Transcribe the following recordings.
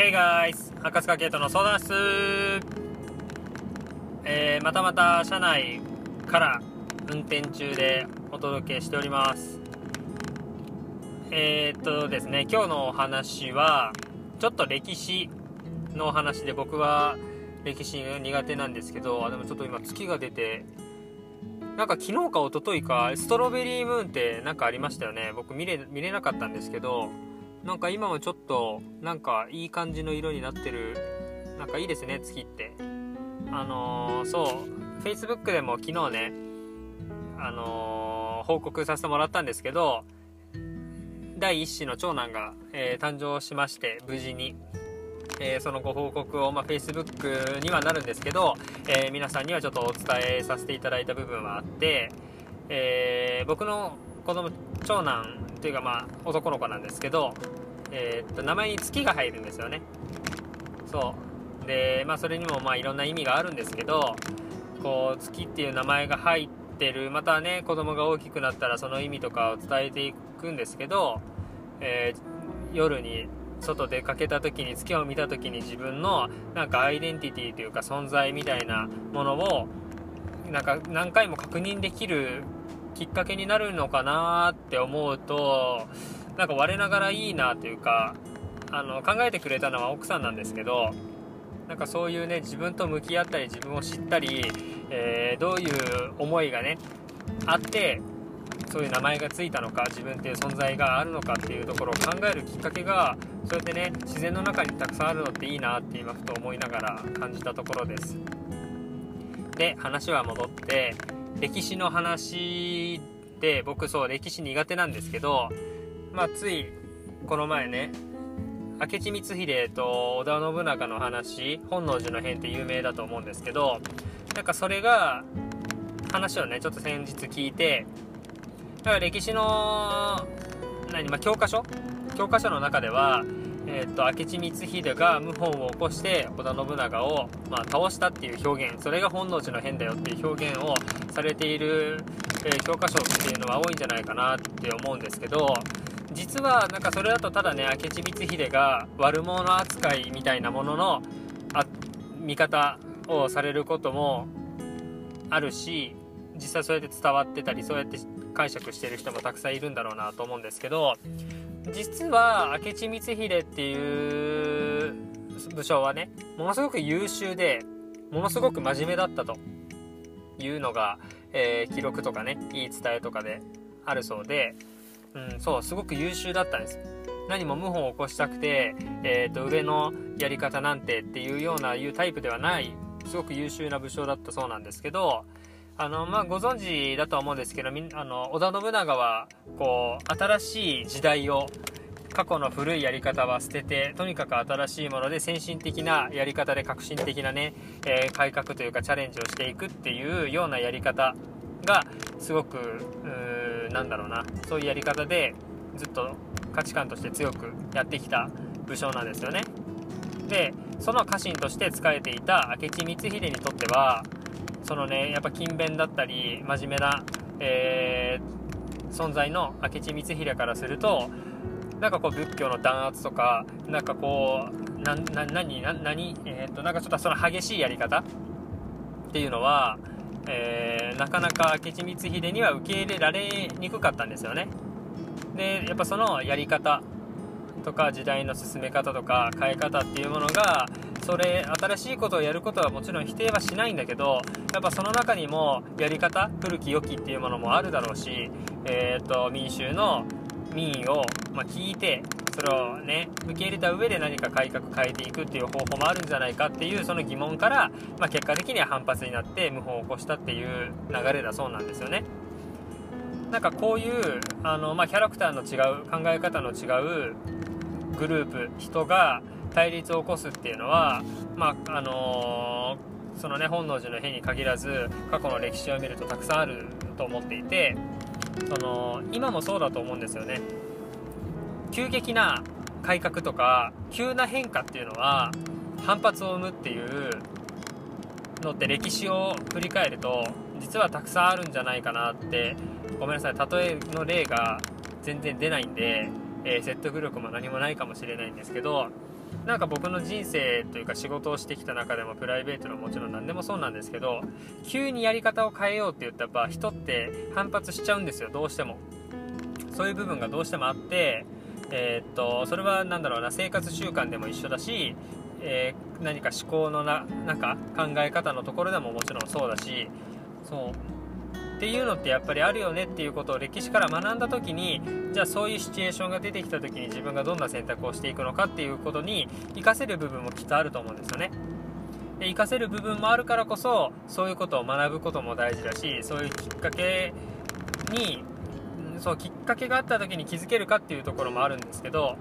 Hey guys! 赤塚圭人の相談室えー、またまた車内から運転中でお届けしておりますえー、っとですね今日のお話はちょっと歴史のお話で僕は歴史苦手なんですけどあでもちょっと今月が出てなんか昨日か一昨日かストロベリームーンって何かありましたよね僕見れ見れなかったんですけどなんか今はちょっとなんかいい感じの色になってる。なんかいいですね月って。あのー、そう。Facebook でも昨日ねあのー、報告させてもらったんですけど第1子の長男が、えー、誕生しまして無事に。えー、そのご報告を、まあ、Facebook にはなるんですけど、えー、皆さんにはちょっとお伝えさせていただいた部分はあって、えー、僕の子供長男というかまあ男の子なんですけど、えー、っと名前に月が入るんですよね。そう。でまあそれにもまあいろんな意味があるんですけどこう月っていう名前が入ってるまたね子供が大きくなったらその意味とかを伝えていくんですけど、えー、夜に外出かけた時に月を見た時に自分のなんかアイデンティティというか存在みたいなものをなんか何回も確認できるきっかけになるのかなって思うとなんか我ながらいいなというかあの考えてくれたのは奥さんなんですけどなんかそういうね自分と向き合ったり自分を知ったり、えー、どういう思いがねあってそういう名前がついたのか自分っていう存在があるのかっていうところを考えるきっかけがそうやってね自然の中にたくさんあるのっていいなって今ふと思いながら感じたところです。で話は戻って歴史の話で僕そう歴史苦手なんですけどまあついこの前ね明智光秀と織田信長の話本能寺の変って有名だと思うんですけどなんかそれが話をねちょっと先日聞いてだから歴史の何、まあ、教科書？教科書の中では、えーと、明智光秀が謀反を起こして織田信長を、まあ、倒したっていう表現。それが本能寺の変だよっていう表現をされている、えー、教科書っていうのは多いんじゃないかなって思うんですけど実はなんかそれだとただね明智光秀が悪者扱いみたいなもののあ見方をされることもあるし実際そうやって伝わってたりそうやって解釈してる人もたくさんいるんだろうなと思うんですけど実は明智光秀っていう武将はねものすごく優秀でものすごく真面目だったというのが、えー、記録とかね言い伝えとかであるそうで、うん、そうすごく優秀だったんです。何も謀反を起こしたくて、えーと、上のやり方なんてっていうようないうタイプではないすごく優秀な武将だったそうなんですけどあの、まあ、ご存知だとは思うんですけど、あの、織田信長は、こう、新しい時代を、過去の古いやり方は捨てて、とにかく新しいもので先進的なやり方で革新的なね、えー、改革というかチャレンジをしていくっていうようなやり方が、すごく、うなんだろうな、そういうやり方で、ずっと価値観として強くやってきた武将なんですよね。で、その家臣として仕えていた明智光秀にとっては、そのねやっぱ勤勉だったり真面目な、えー、存在の明智光秀からするとなんかこう仏教の弾圧とかなんかこうなな何な何えー、っとなんかちょっとその激しいやり方っていうのは、えー、なかなか明智光秀には受け入れられにくかったんですよね。でやっぱそのやり方とか時代の進め方とか変え方っていうものがそれ新しいことをやることはもちろん否定はしないんだけどやっぱその中にもやり方古き良きっていうものもあるだろうし、えーと、民衆の民意を、まあ、聞いてそれをね受け入れた上で何か改革変えていくっていう方法もあるんじゃないかっていうその疑問から、まあ、結果的には反発になって謀反を起こしたっていう流れだそうなんですよね。なんかこういうあの、まあ、キャラクターの違う考え方の違うグループ人が対立を起こすっていうのは、まああのー、そのね本能寺の変に限らず過去の歴史を見るとたくさんあると思っていてその今もそうだと思うんですよね。急激な改革とか急な変化っていうのは反発を生むっていうのって歴史を振り返ると実はたくさんあるんじゃないかなってごめんなさい例えの例が全然出ないんでえー、説得力も何もないかもしれないんですけどなんか僕の人生というか仕事をしてきた中でもプライベートのもちろん何でもそうなんですけど急にやり方を変えようって言ったらやっぱ人って反発しちゃうんですよどうしても。そういう部分がどうしてもあってえー、っとそれは何だろうな生活習慣でも一緒だし、えー、何か思考のななんか考え方のところでももちろんそうだしそう。っていうのってやっぱりあるよねっていうことを歴史から学んだ時にじゃあそういうシチュエーションが出てきた時に自分がどんな選択をしていくのかっていうことに活かせる部分もきっとあると思うんですよね。で活かせる部分もあるからこそそういうことを学ぶことも大事だしそういうきっかけにそうきっかけがあった時に気づけるかっていうところもあるんですけど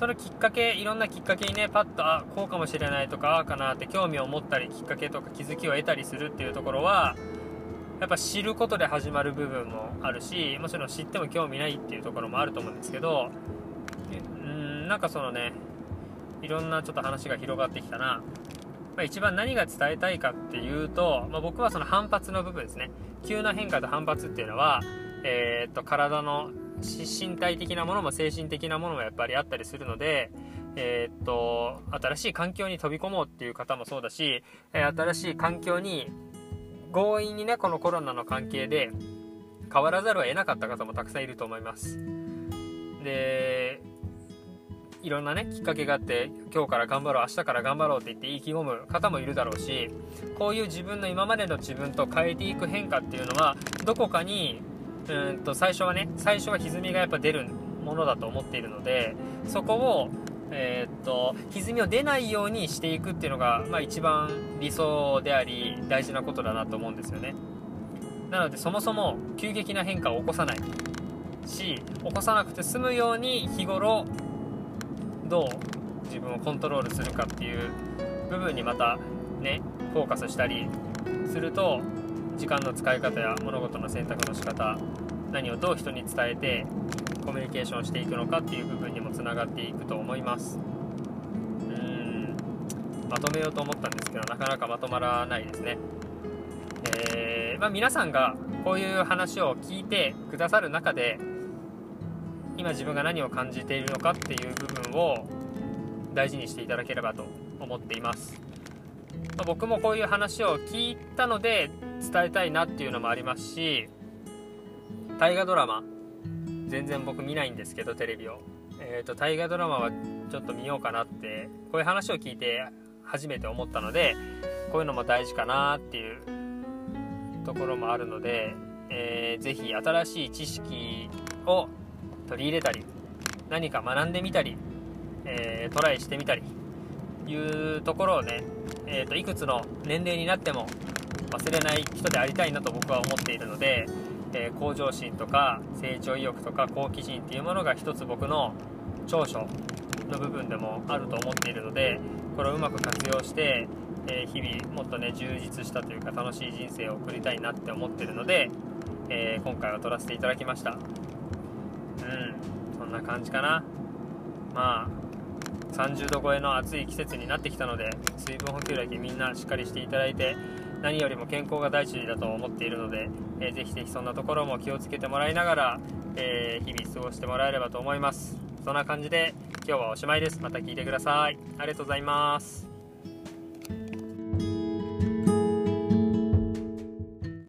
そのきっかけいろんなきっかけにねパッとあこうかもしれないとかああかなって興味を持ったりきっかけとか気づきを得たりするっていうところはやっぱ知ることで始まる部分もあるしもちろん知っても興味ないっていうところもあると思うんですけどうんなんかそのねいろんなちょっと話が広がってきたな、まあ、一番何が伝えたいかっていうと、まあ、僕はその反発の部分ですね。急な変化と反発っていうのは、えー、っと体の身体的なものも精神的なものもやっぱりあったりするのでえー、っと新しい環境に飛び込もうっていう方もそうだし、え新しい環境に強引にねこのコロナの関係で変わらざるを得なかった方もたくさんいると思います。でいろんなねきっかけがあって今日から頑張ろう明日から頑張ろうって言って意気込む方もいるだろうしこういう自分の今までの自分と変えていく変化っていうのはどこかにうんと最初はね最初は歪みがやっぱ出るものだと思っているのでそこをえー、っと歪みを出ないようにしていくっていうのが、まあ、一番理想であり大事なことだなと思うんですよね。なのでそもそも急激な変化を起こさない。し起こさなくて済むように日頃どう自分をコントロールするかっていう部分にまたねフォーカスしたりすると時間の使い方や物事の選択の仕方何をどう人に伝えてコミュニケーションしていくのかっていう部分にもつながっていくと思います。うん。まとめようと思ったんですけどなかなかまとまらないですね。えー、まあ、皆さんがこういう話を聞いてくださる中で今自分が何を感じているのかっていう部分を大事にしていただければと思っています、まあ、僕もこういう話を聞いたので伝えたいなっていうのもありますし大河ドラマ。全然僕見ないんですけどテレビを。え、ー、と大河ドラマはちょっと見ようかなってこういう話を聞いて初めて思ったのでこういうのも大事かなっていうところもあるので、えー、ぜひ新しい知識を取り入れたり何か学んでみたり、えー、トライしてみたりいうところをね、えーといくつの年齢になっても忘れない人でありたいなと僕は思っているのでえー、向上心とか成長意欲とか好奇心っていうものが一つ僕の長所の部分でもあると思っているのでこれをうまく活用して、えー、日々もっとね充実したというか楽しい人生を送りたいなって思ってるので、えー、今回は撮らせていただきました。うんそんな感じかな。まあ30度超えの暑い季節になってきたので水分補給だけみんなしっかりしていただいて何よりも健康が大事だと思っているので、えー、ぜひぜひそんなところも気をつけてもらいながら、えー、日々過ごしてもらえればと思います。そんな感じで今日はおしまいです。また聞いてください。ありがとうございます。